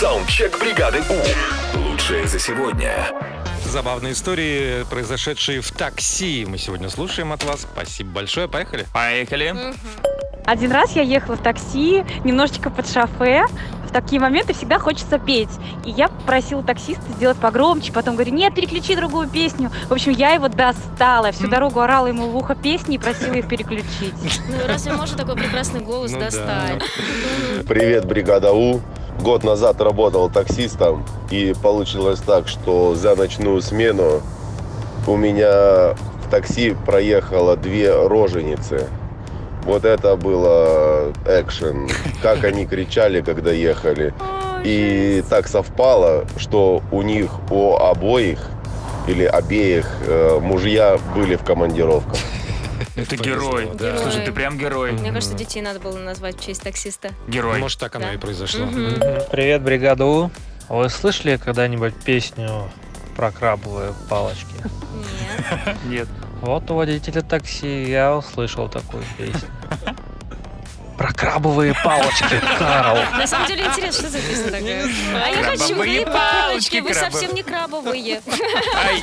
Саундчек бригады У. Лучшее за сегодня. Забавные истории, произошедшие в такси. Мы сегодня слушаем от вас. Спасибо большое. Поехали. Поехали. Один раз я ехала в такси, немножечко под шофе. В такие моменты всегда хочется петь. И я попросила таксиста сделать погромче, потом говорю, нет, переключи другую песню. В общем, я его достала. Я всю дорогу орала ему в ухо песни и просила их переключить. Ну, разве может такой прекрасный голос Ну достать? Привет, бригада У. Год назад работал таксистом, и получилось так, что за ночную смену у меня в такси проехало две роженицы. Вот это было экшен. Как они кричали, когда ехали. И так совпало, что у них у обоих или обеих э, мужья были в командировках. Повезло, герой. да. Слушай, ты прям герой. Мне кажется, детей надо было назвать в честь таксиста. Герой. Может, так оно Да. и произошло. Привет, бригада У. Вы слышали когда-нибудь песню про крабовые палочки? Нет. Нет. Вот у водителя такси я услышал такую песню. Про крабовые палочки, Карл. На самом деле интересно, что за песня такая? А я хочу Крабовые палочки, палочки, вы совсем не крабовые. Ай,